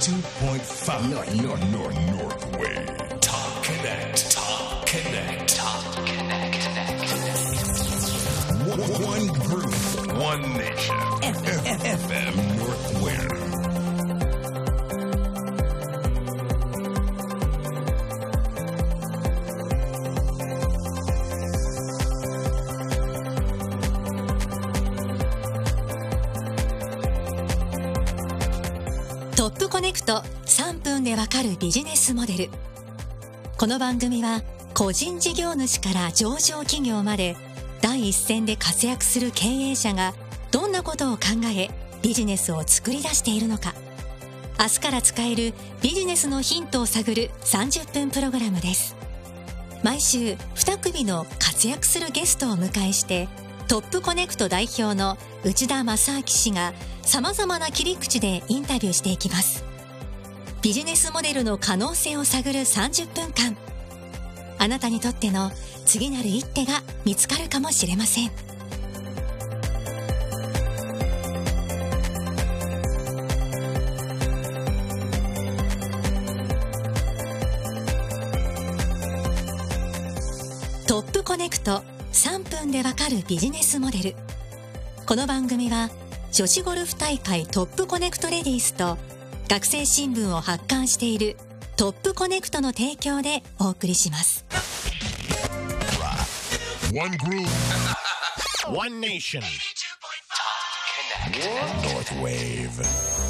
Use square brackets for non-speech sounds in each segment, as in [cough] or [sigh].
92.5 North, North, North, North Wave Top Connect Top Connect Top Connect One, one group One nation. FM North Wave ップコネクト3分でわかるビジネスモデル。この番組は個人事業主から上場企業まで第一線で活躍する経営者がどんなことを考えビジネスを作り出しているのか。明日から使えるビジネスのヒントを探る30分プログラムです。毎週2組の活躍するゲストをお迎えしてトップコネクト代表の内田正明氏が様々な切り口でインタビューしていきます。ビジネスモデルの可能性を探る30分間あなたにとっての次なる一手が見つかるかもしれません。トップコネクト3分でわかるビジネスモデル。この番組は女子ゴルフ大会トップコネクトレディースと学生新聞を発刊しているトップコネクトの提供でお送りします。One group. One nation. North Wave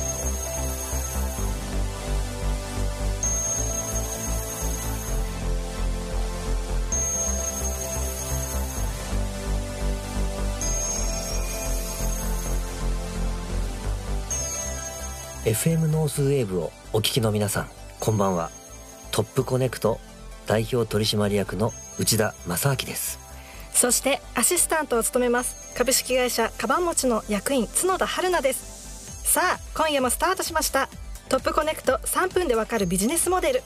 FM ノースウェーブをお聞きの皆さんこんばんは。トップコネクト代表取締役の内田正明です。そしてアシスタントを務めます株式会社カバン持ちの役員角田春奈です。さあ今夜もスタートしました。トップコネクト3分でわかるビジネスモデル。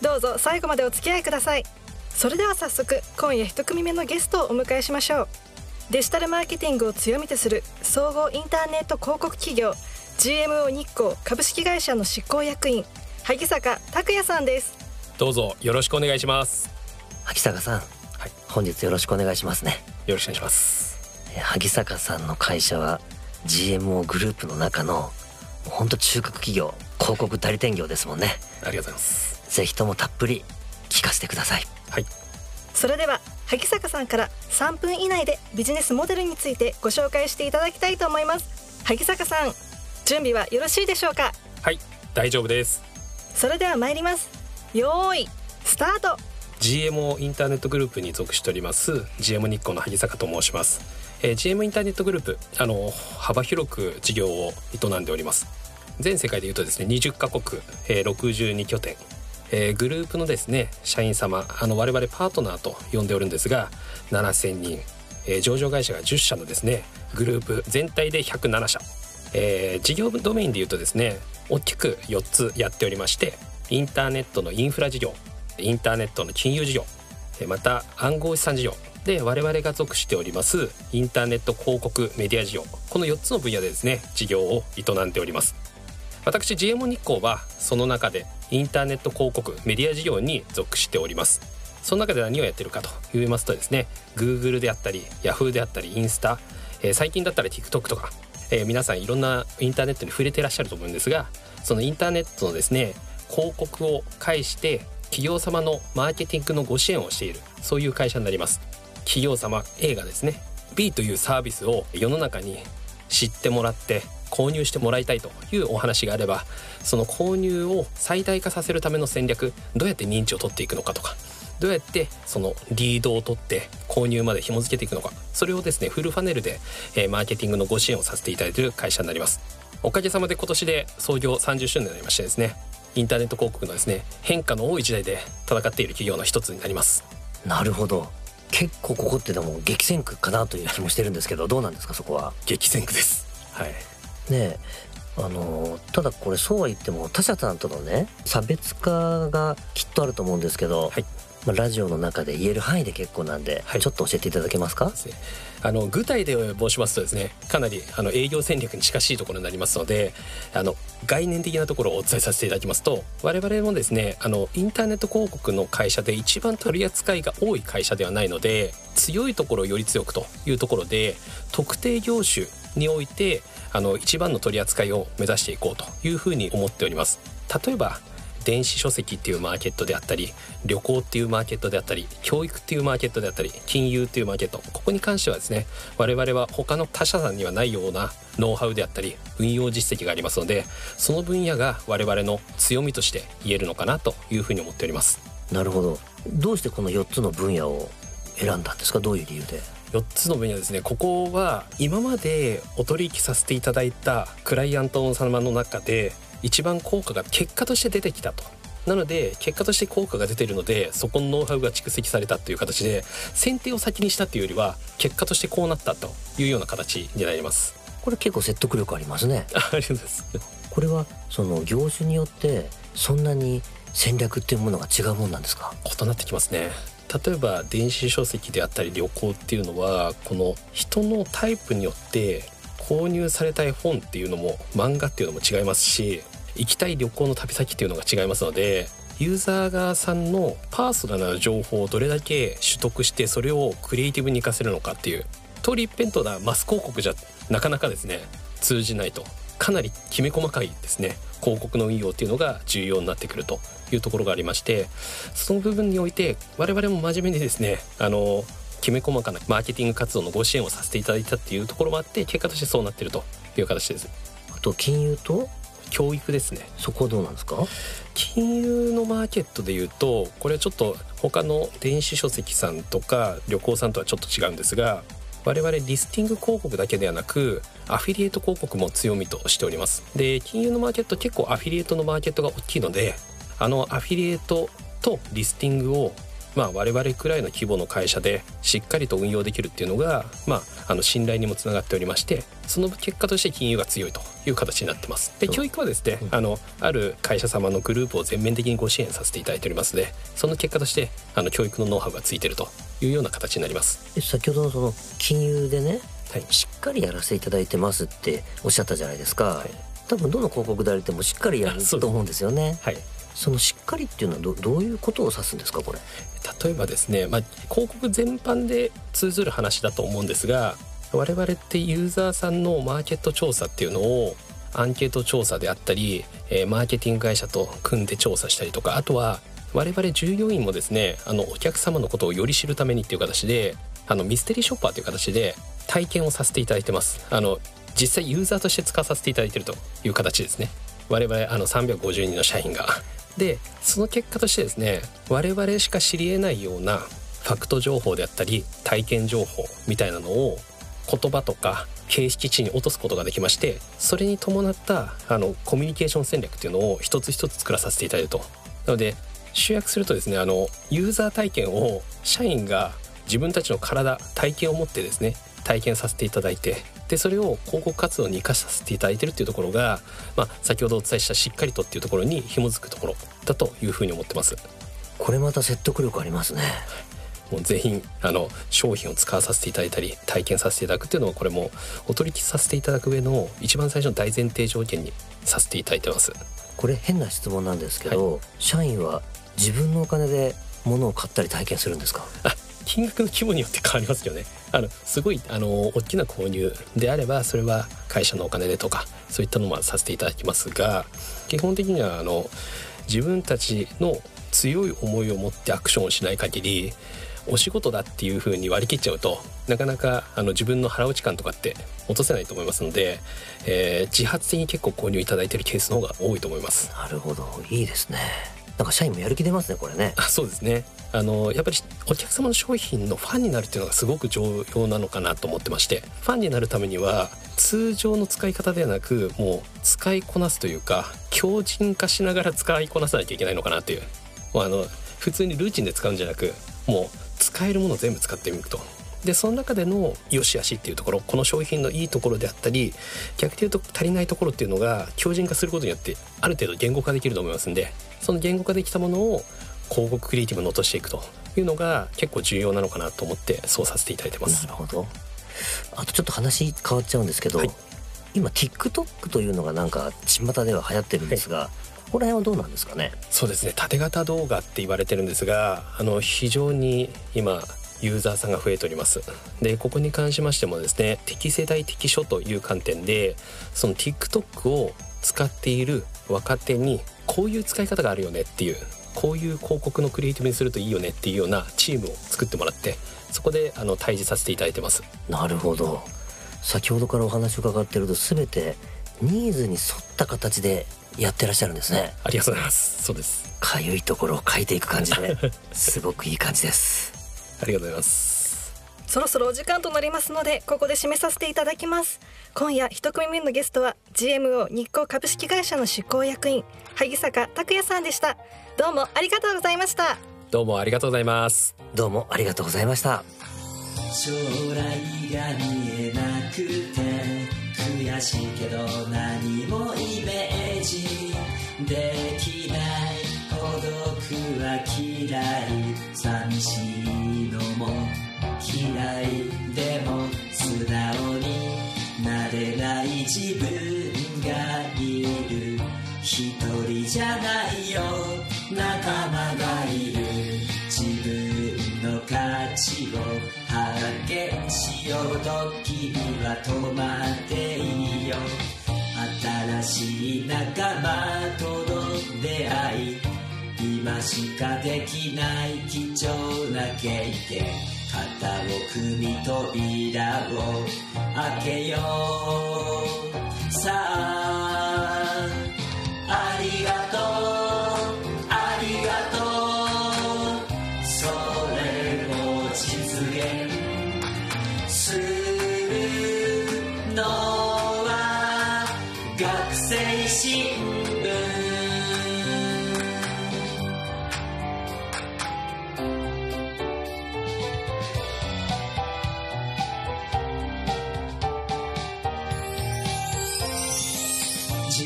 どうぞ最後までお付き合いください。それでは早速今夜一組目のゲストをお迎えしましょう。デジタルマーケティングを強みとする総合インターネット広告企業 GMO 日光株式会社の執行役員萩坂拓也さんですどうぞよろしくお願いします。萩坂さん、はい本日よろしくお願いしますねよろしくお願いします。えー萩坂さんの会社は GMO グループの中の本当中核企業広告代理店業ですもんねありがとうございます。ぜひともたっぷり聞かせてくださいはい。それでは萩坂さんから3分以内でビジネスモデルについてご紹介していただきたいと思います萩坂さん準備はよろしいでしょうか？はい、大丈夫です。それでは参りますよーいスタート GMO インターネットグループに属しております GM 日光の萩坂と申します。えー GM インターネットグループあの幅広く事業を営んでおります。全世界でいうとですね20カ国、えー62拠点、えーグループのですね社員様あの我々パートナーと呼んでおるんですが7,000人、えー上場会社が10社のですねグループ全体で107社、えー事業ドメインでいうとですね大きく4つやっておりましてインターネットのインフラ事業インターネットの金融事業また暗号資産事業で我々が属しておりますインターネット広告メディア事業この4つの分野でですね事業を営んでおります。私 GMO 日光はその中でインターネット広告メディア事業に属しております。その中で何をやってるかと言いますとですね Google であったり Yahoo であったりインスタ、えー最近だったら TikTok とか、えー皆さんいろんなインターネットに触れてらっしゃると思うんですがそのインターネットのですね広告を介して企業様のマーケティングのご支援をしているそういう会社になります。企業様 A がですね B というサービスを世の中に知ってもらって購入してもらいたいというお話があればその購入を最大化させるための戦略どうやって認知を取っていくのかとかどうやってそのリードを取って購入まで紐付けていくのか。それをですねフルファネルで、えーマーケティングのご支援をさせていただいている会社になります。おかげさまで今年で創業30周年になりましてですねインターネット広告のですね変化の多い時代で戦っている企業の一つになります。なるほど。結構ここってでも激戦区かなという気もしてるんですけどどうなんですかそこは？激戦区です。はい。ねえあのただこれそうは言っても他社さんとのね差別化がきっとあると思うんですけど、はいまあ、ラジオの中で言える範囲で結構なんで、はい。ちょっと教えていただけますか？あの具体で申しますとですねかなりあの営業戦略に近しいところになりますのであの概念的なところをお伝えさせていただきますと我々もですねあのインターネット広告の会社で一番取り扱いが多い会社ではないので強いところをより強くというところで特定業種においてあの一番の取り扱いを目指していこうというふうに思っております。例えば電子書籍っていうマーケットであったり旅行っていうマーケットであったり教育っていうマーケットであったり金融っていうマーケット。ここに関してはですね我々は他の他社さんにはないようなノウハウであったり運用実績がありますのでその分野が我々の強みとして言えるのかなというふうに思っております。なるほど。どうしてこの4つの分野を選んだんですか？どういう理由で？4つの分野ですね。ここは今までお取引させていただいたクライアント様の中で一番効果が結果として出てきたと。なので結果として効果が出ているのでそこのノウハウが蓄積されたという形で選定を先にしたっていうよりは結果としてこうなったというような形になります。これ結構説得力ありますね。あ [laughs] ありがとうございます。これはその業種によってそんなに戦略っていうものが違うもんなんですか？異なってきますね。例えば電子書籍であったり旅行っていうのはこの人のタイプによって購入されたい本っていうのも漫画っていうのも違いますし行きたい旅行の旅先っていうのが違いますのでユーザー側さんのパーソナルな情報をどれだけ取得してそれをクリエイティブに活かせるのかっていう通り一辺倒なマス広告じゃなかなかですね通じないと。かなりきめ細かいですね広告の運用っていうのが重要になってくるというところがありましてその部分において我々も真面目にですねあのきめ細かなマーケティング活動のご支援をさせていただいたっていうところもあって結果としてそうなってるという形です。あと金融と教育ですね。そこはどうなんですか？金融のマーケットでいうとこれはちょっと他の電子書籍さんとか旅行さんとはちょっと違うんですが我々リスティング広告だけではなくアフィリエイト広告も強みとしております。で金融のマーケット結構アフィリエイトのマーケットが大きいのであのアフィリエイトとリスティングをまあ我々くらいの規模の会社でしっかりと運用できるっていうのがまああの信頼にもつながっておりましてその結果として金融が強いという形になってます。で教育はですねあのある会社様のグループを全面的にご支援させていただいておりますのでその結果としてあの教育のノウハウがついているというような形になります。え先ほどのその金融でねはい。しっかりやらせていただいてますっておっしゃったじゃないですか、はい。多分どの広告代理店もしっかりやると思うんですよね。はいそのしっかりっていうのはどどういうことを指すんですかこれ？例えばですね、まあ、広告全般で通ずる話だと思うんですが我々ってユーザーさんのマーケット調査っていうのをアンケート調査であったり、えーマーケティング会社と組んで調査したりとかあとは我々従業員もですねあのお客様のことをより知るためにっていう形であのミステリーショッパーという形で体験をさせていただいてます。あの実際ユーザーとして使わさせていただいているという形ですね。我々あの350人の社員が。でその結果としてですね我々しか知り得ないようなファクト情報であったり体験情報みたいなのを言葉とか形式値に落とすことができましてそれに伴ったあのコミュニケーション戦略っていうのを一つ一つ作らさせていただいると。なので集約するとですねあのユーザー体験を社員が自分たちの体体験を持ってですね体験させていただいてでそれを広告活動に生かさせていただいてるっていうところが、まあ、先ほどお伝えしたしっかりとっていうところに紐づくところだというふうに思ってます。これまた説得力ありますねもう全員あの商品を使わさせていただいたり体験させていただくっていうのはこれもお取引させていただく上の一番最初の大前提条件にさせていただいてます。これ変な質問なんですけど、社員は自分のお金で物を買ったり体験するんですか？あ金額の規模によって変わりますよね。あのすごいあの大きな購入であればそれは会社のお金でとかそういったのもさせていただきますが基本的にはあの自分たちの強い思いを持ってアクションをしない限りお仕事だっていう風に割り切っちゃうとなかなかあの自分の腹落ち感とかって落とせないと思いますので、えー自発的に結構購入いただいてるケースの方が多いと思います。なるほど。いいですね。なんか社員もやる気出ますねこれね。あそうですね。あのやっぱりお客様の商品のファンになるっていうのがすごく重要なのかなと思ってまして。ファンになるためには通常の使い方ではなくもう使いこなすというか強靭化しながら使いこなさなきゃいけないのかなっていう。もうあの普通にルーチンで使うんじゃなくもう使えるものを全部使ってみると。でその中での良し悪しっていうところこの商品のいいところであったり逆に言うと足りないところっていうのが強靭化することによってある程度言語化できると思いますんで。その言語化できたものを広告クリエイティブに落としていくというのが結構重要なのかなと思ってそうさせていただいてます。なるほど。あとちょっと話変わっちゃうんですけど、はい。今 TikTok というのがなんか巷では流行ってるんですが、ここら辺はどうなんですかね？そうですね。縦型動画って言われてるんですがあの非常に今ユーザーさんが増えております。でここに関しましてもですね適世代適所という観点でその TikTok を使っている若手にこういう使い方があるよねっていうこういう広告のクリエイティブにするといいよねっていうようなチームを作ってもらってそこであの対峙させていただいてます。なるほど。先ほどからお話を伺ってると全てニーズに沿った形でやってらっしゃるんですね。ありがとうございます。そうです。かゆいところを書いていく感じで [laughs] すごくいい感じです。ありがとうございますそろそろお時間となりますのでここで締めさせていただきます。今夜一組目のゲストは GMO 日光株式会社の執行役員萩坂拓也さんでした。どうもありがとうございました。どうもありがとうございます。どうもありがとうございました。将来が見えなくて悔しいけど何もイメージ。できない孤独は嫌い。寂しいのも嫌いでも素直になれない自分がいる一人じゃないよ仲間がいる自分の価値を発見しよう時には止まっていいよ新しい仲間との出会い今しかできない貴重な経験肩を組み扉を開けよう。さあ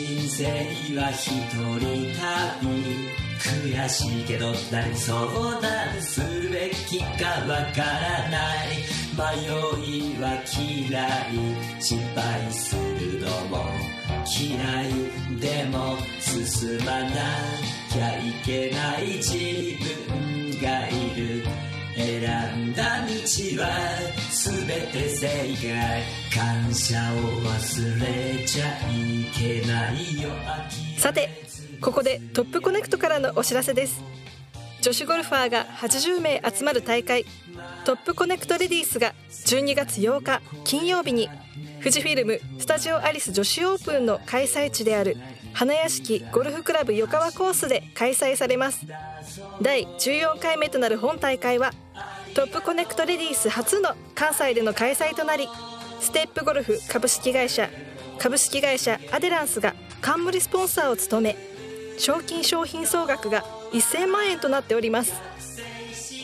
人生は一人旅悔しいけど何相談するべきかわからない迷いは嫌い失敗するのも嫌いでも進まなきゃいけない自分がいる選んだ道は全て正解感謝を忘れちゃいけないよ。さてここでトップコネクトからのお知らせです。女子ゴルファーが80名集まる大会。トップコネクトレディースが12月8日金曜日に富士フィルムスタジオアリス女子オープンの開催地である花屋敷ゴルフクラブ横川コースで開催されます。第14回目となる本大会はトップコネクトレディース初の関西での開催となりステップゴルフ株式会社株式会社アデランスが冠スポンサーを務め賞金商品総額が1000万円となっております。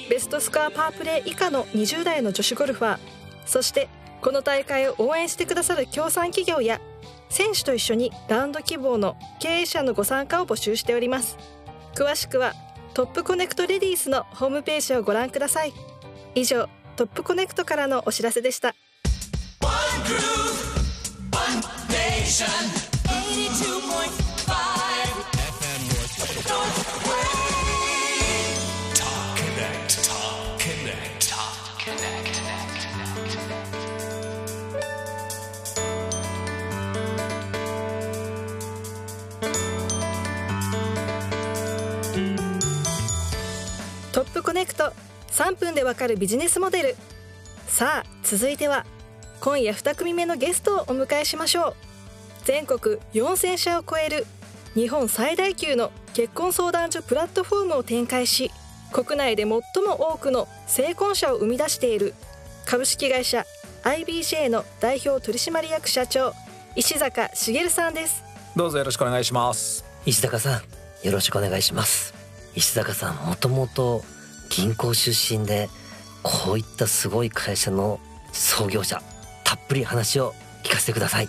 ベストスコアパープレー以下の20代の女子ゴルファーそしてこの大会を応援してくださる協賛企業や選手と一緒にラウンド希望の経営者のご参加を募集しております。詳しくはトップコネクトレディースのホームページをご覧ください。以上トップコネクトからのお知らせでした。3分でわかるビジネスモデル。さあ続いては今夜2組目のゲストをお迎えしましょう。全国4000社を超える日本最大級の結婚相談所プラットフォームを展開し国内で最も多くの成婚者を生み出している株式会社 IBJ の代表取締役社長石坂茂さんです。どうぞよろしくお願いします。石坂さんよろしくお願いします。石坂さんもともと銀行出身でこういったすごい会社の創業者たっぷり話を聞かせてください。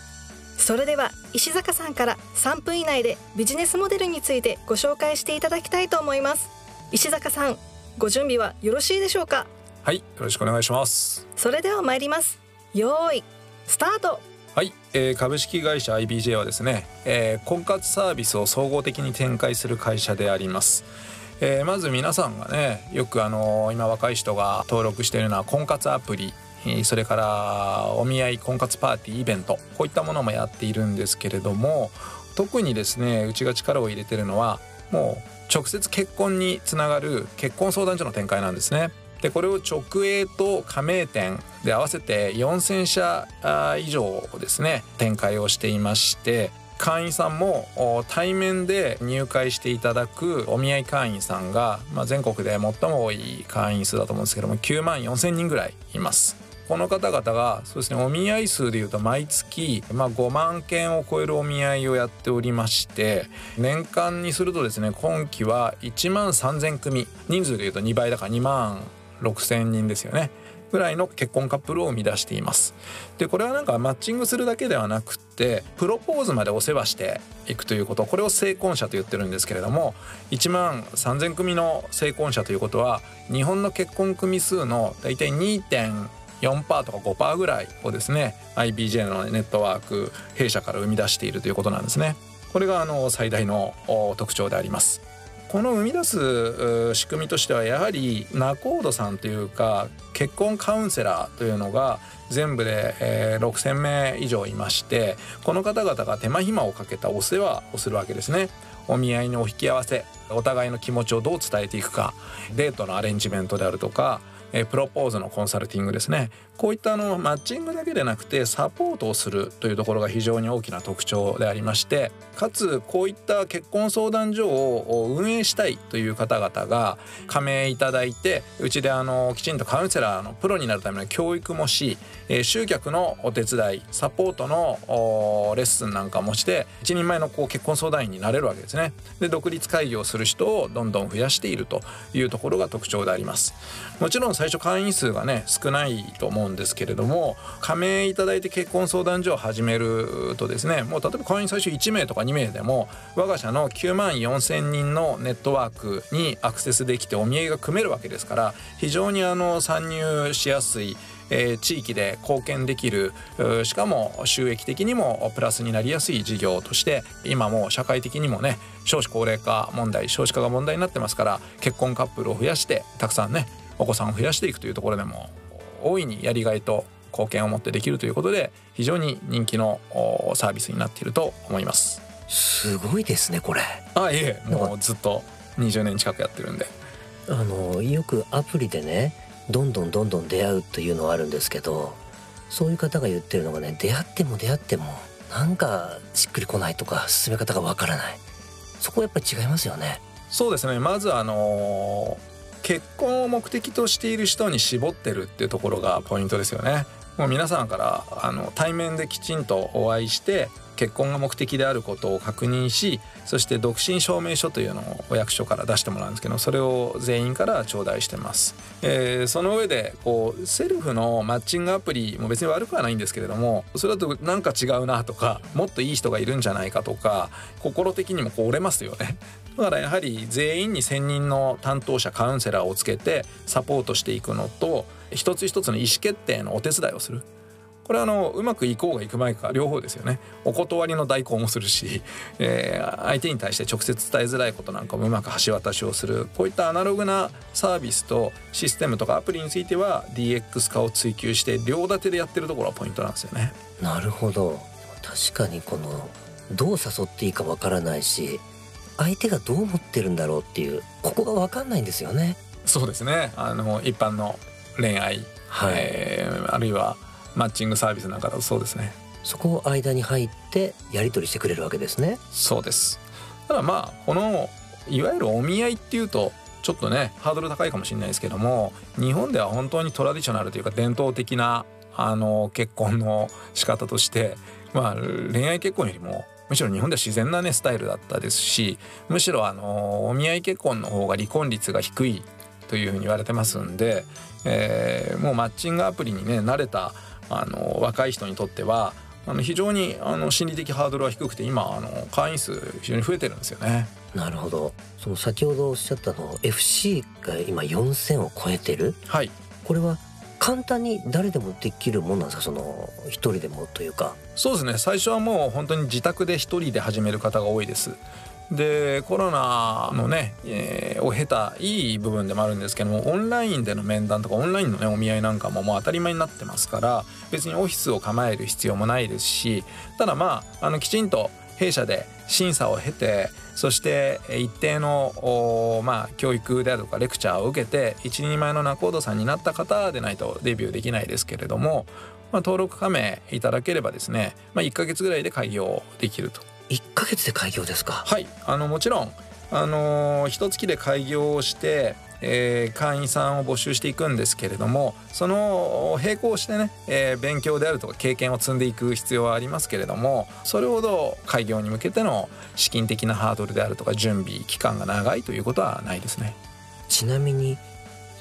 それでは石坂さんから3分以内でビジネスモデルについてご紹介していただきたいと思います。石坂さんご準備はよろしいでしょうか？はいよろしくお願いします。それでは参ります。よーいスタート。はい、えー株式会社 IBJ はですね、えー婚活サービスを総合的に展開する会社であります、えーまず皆さんがねよくあの今若い人が登録しているのは婚活アプリそれからお見合い婚活パーティーイベントこういったものもやっているんですけれども特にですねうちが力を入れてるのはもう直接結婚につながる結婚相談所の展開なんですね。でこれを直営と加盟店で合わせて4,000社以上ですね展開をしていまして会員さんも対面で入会していただくお見合い会員さんが、まあ、全国で最も多い会員数だと思うんですけども9万4,000人ぐらいいます。この方々がそうですねお見合い数でいうと毎月、まあ、5万件を超えるお見合いをやっておりまして年間にするとですね今期は1万3,000組人数でいうと2倍だから2万6,000人ですよねぐらいの結婚カップルを生み出していますでこれはなんかマッチングするだけではなくってプロポーズまでお世話していくということこれを成婚者と言ってるんですけれども1万3,000組の成婚者ということは日本の結婚組数の大体2.4%とか5%ぐらいをですね IBJ のネットワーク弊社から生み出しているということなんですね。これがあの最大の特徴であります。この生み出す仕組みとしてはやはり仲人さんというか結婚カウンセラーというのが全部で、えー6,000名以上いましてこの方々が手間暇をかけたお世話をするわけですね。お見合いのお引き合わせお互いの気持ちをどう伝えていくかデートのアレンジメントであるとかえプロポーズのコンサルティングですねこういったあのマッチングだけでなくてサポートをするというところが非常に大きな特徴でありましてかつこういった結婚相談所を運営したいという方々が加盟いただいてうちであのきちんとカウンセラーのプロになるための教育もし、え集客のお手伝いサポートのレッスンなんかもして一人前のこう結婚相談員になれるわけですね。で独立会議をする人をどんどん増やしているというところが特徴であります。もちろん最初会員数がね少ないと思うんですけれども加盟いただいて結婚相談所を始めるとですねもう例えば会員最初1名とか2名でも我が社の9万4,000人のネットワークにアクセスできてお見合いが組めるわけですから非常にあの参入しやすいえ地域で貢献できるしかも収益的にもプラスになりやすい事業として今も社会的にもね少子高齢化問題少子化が問題になってますから結婚カップルを増やしてたくさんねお子さんを増やしていくというところでも大いにやりがいと貢献を持ってできるということで非常に人気のおサービスになっていると思います。すごいですねこれ。あいえもうずっと20年近くやってるんで。あのよくアプリでねどんどんどんどん出会うというのはあるんですけどそういう方が言ってるのがね出会っても出会ってもなんかしっくりこないとか進め方がわからない。そこはやっぱり違いますよね。そうですね。まずあの結婚を目的としている人に絞ってるっていうところがポイントですよね。もう皆さんからあの対面できちんとお会いして結婚が目的であることを確認しそして独身証明書というのをお役所から出してもらうんですけどそれを全員から頂戴してます、えーその上でこうセルフのマッチングアプリも別に悪くはないんですけれどもそれだとなんか違うなとかもっといい人がいるんじゃないかとか心的にもこう折れますよね。だからやはり全員に専任の担当者カウンセラーをつけてサポートしていくのと一つ一つの意思決定のお手伝いをする。これはあのうまくいこうがいくまいか両方ですよね。お断りの代行もするし、えー相手に対して直接伝えづらいことなんかもうまく橋渡しをする。こういったアナログなサービスとシステムとかアプリについては DX 化を追求して両立てでやってるところがポイントなんですよね。なるほど。確かにこのどう誘っていいかわからないし相手がどう思ってるんだろうっていうここがわかんないんですよね。そうですね。あの一般の恋愛、はい。えーあるいはマッチングサービスなんかだとそうですね。そこを間に入ってやり取りしてくれるわけですね。そうです。ただまあこのいわゆるお見合いっていうとちょっとねハードル高いかもしれないですけども日本では本当にトラディショナルというか伝統的なあの結婚の仕方としてまあ恋愛結婚よりもむしろ日本では自然なねスタイルだったですしむしろあのお見合い結婚の方が離婚率が低いというふうに言われてますんで、えーもうマッチングアプリにね慣れたあの若い人にとってはあの非常にあの心理的ハードルは低くて今あの会員数非常に増えてるんですよね。なるほど。その先ほどおっしゃったの FC が今4000を超えてる？はい。これは簡単に誰でもできるもんなんですか？その一人でもというか。そうですね。最初はもう本当に自宅で一人で始める方が多いですでコロナのね、えーを経たいい部分でもあるんですけどもオンラインでの面談とかオンラインのねお見合いなんかももう当たり前になってますから別にオフィスを構える必要もないですしただまああのきちんと弊社で審査を経てそして一定のまあ教育であるとかレクチャーを受けて一人前の仲人さんになった方でないとデビューできないですけれども、まあ、登録加盟いただければですね、まあ、1ヶ月ぐらいで開業できると。1ヶ月で開業ですか？はい。あのもちろんあのー一月で開業をして、えー会員さんを募集していくんですけれどもその並行してね、えー勉強であるとか経験を積んでいく必要はありますけれどもそれほど開業に向けての資金的なハードルであるとか準備期間が長いということはないですね。ちなみに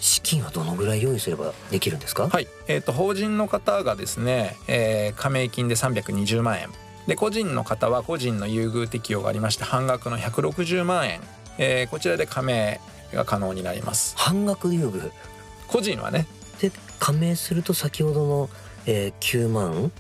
資金はどのぐらい用意すればできるんですか？はい、えー、と法人の方がですね、えー加盟金で320万円で個人の方は個人の優遇適用がありまして半額の160万円、えーこちらで加盟が可能になります。半額優遇？個人はね。で加盟すると先ほどの、えー9万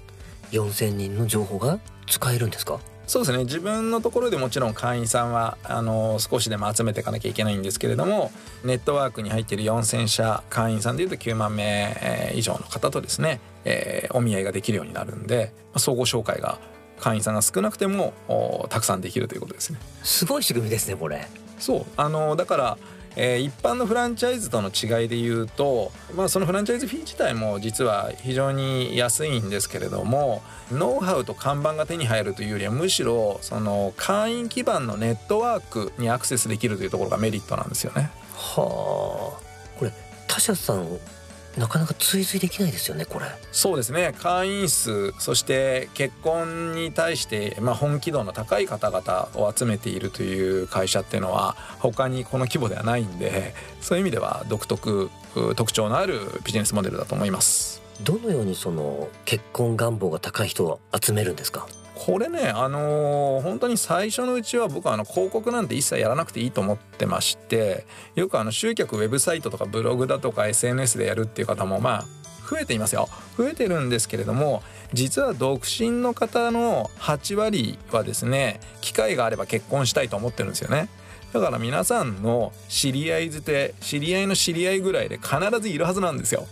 4,000人の情報が使えるんですか？そうですね。自分のところでもちろん会員さんはあの少しでも集めていかなきゃいけないんですけれどもネットワークに入っている4,000社会員さんでいうと9万名えー以上の方とですね、えーお見合いができるようになるんでまあ相互紹介が会員さんが少なくてもおたくさんできるということですね。すごい仕組みですねこれそうあのだから、えー一般のフランチャイズとの違いで言うと、まあ、そのフランチャイズフィー自体も実は非常に安いんですけれどもノウハウと看板が手に入るというよりはむしろその会員基盤のネットワークにアクセスできるというところがメリットなんですよね。はあこれ他社さんなかなか追随できないですよねこれ。そうですね。会員数そして結婚に対して、まあ、本気度の高い方々を集めているという会社っていうのは他にこの規模ではないんでそういう意味では独特う特徴のあるビジネスモデルだと思います。どのようにその結婚願望が高い人を集めるんですか？これねあのー本当に最初のうちは僕はあの広告なんて一切やらなくていいと思ってましてよくあの集客ウェブサイトとかブログだとか SNS でやるっていう方もまあ増えていますよ。増えてるんですけれども実は独身の方の8割はですね機会があれば結婚したいと思ってるんですよね。だから皆さんの知り合いづて知り合いの知り合いぐらいで必ずいるはずなんですよ。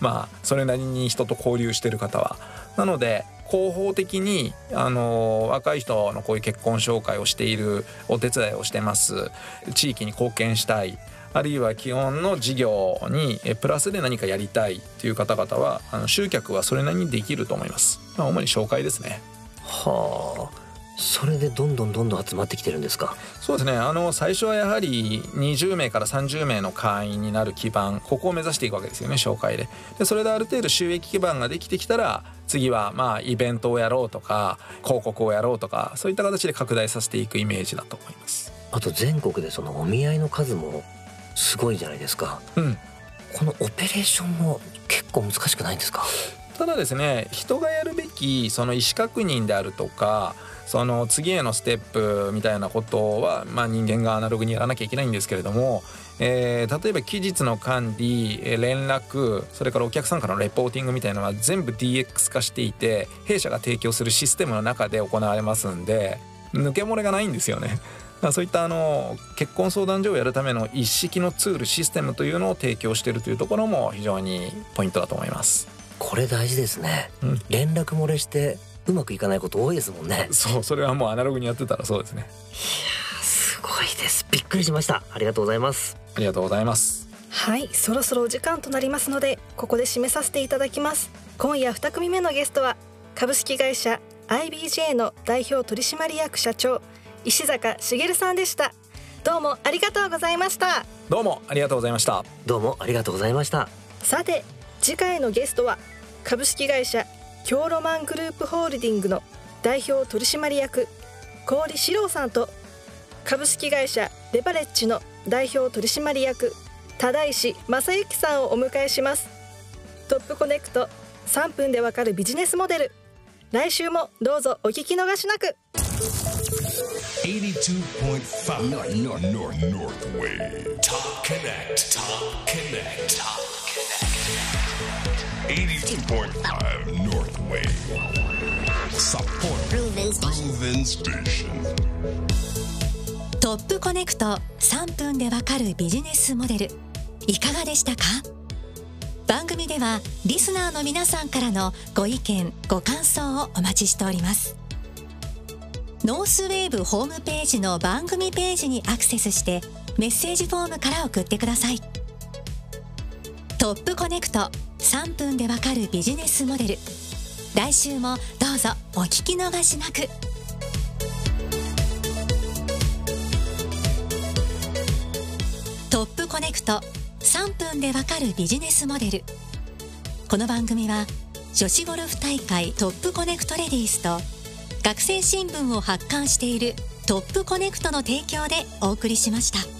まあそれなりに人と交流してる方は。なので広報的にあの若い人のこういう結婚紹介をしているお手伝いをしてます。地域に貢献したい。あるいは基本の事業にえプラスで何かやりたいっていう方々はあの集客はそれなりにできると思います。まあ、主に紹介ですね。はあ。それでどんどんどんどん集まってきてるんですか？そうですね。あの最初はやはり20名から30名の会員になる基盤。ここを目指していくわけですよね紹介で。でそれである程度収益基盤ができてきたら次はまあイベントをやろうとか広告をやろうとかそういった形で拡大させていくイメージだと思います。あと全国でそのお見合いの数もすごいじゃないですか。うん。このオペレーションも結構難しくないんですか？ただですね人がやるべきその意思確認であるとかその次へのステップみたいなことは、まあ、人間がアナログにやらなきゃいけないんですけれども、えー例えば期日の管理えー連絡それからお客さんからのレポーティングみたいなのは全部 DX 化していて弊社が提供するシステムの中で行われますんで抜け漏れがないんですよね。そういったあの結婚相談所をやるための一式のツールシステムというのを提供しているというところも非常にポイントだと思います。これ大事ですね、うん。連絡漏れしてうまくいかないこと多いですもんね。そうそれはもうアナログにやってたらそうですね。すごいです。びっくりしました。ありがとうございますありがとうございます。はいそろそろお時間となりますのでここで締めさせていただきます。今夜2組目のゲストは株式会社 IBJ の代表取締役社長石坂茂さんでした。どうもありがとうございました。どうもありがとうございました。どうもありがとうございました。さて次回のゲストは株式会社京ロマングループホールディングの代表取締役郡史郎さんと株式会社レバレッジの代表取締役田石正幸さんをお迎えしますトップコネクト3分でわかるビジネスモデル来週もどうぞお聞き逃しなく82.5 Northway. Support. Proven Station. Proven Station. トップコネクト3分でわかるビジネスモデル。いかがでしたか？番組ではリスナーの皆さんからのご意見ご感想をお待ちしております。ノースウェーブホームページの番組ページにアクセスしてメッセージフォームから送ってください。トップコネクト3分でわかるビジネスモデル。来週もどうぞお聞き逃しなく。クト3分でわかるビジネスモデルこの番組は女子ゴルフ大会トップコネクトレディースと学生新聞を発刊しているトップコネクトの提供でお送りしました。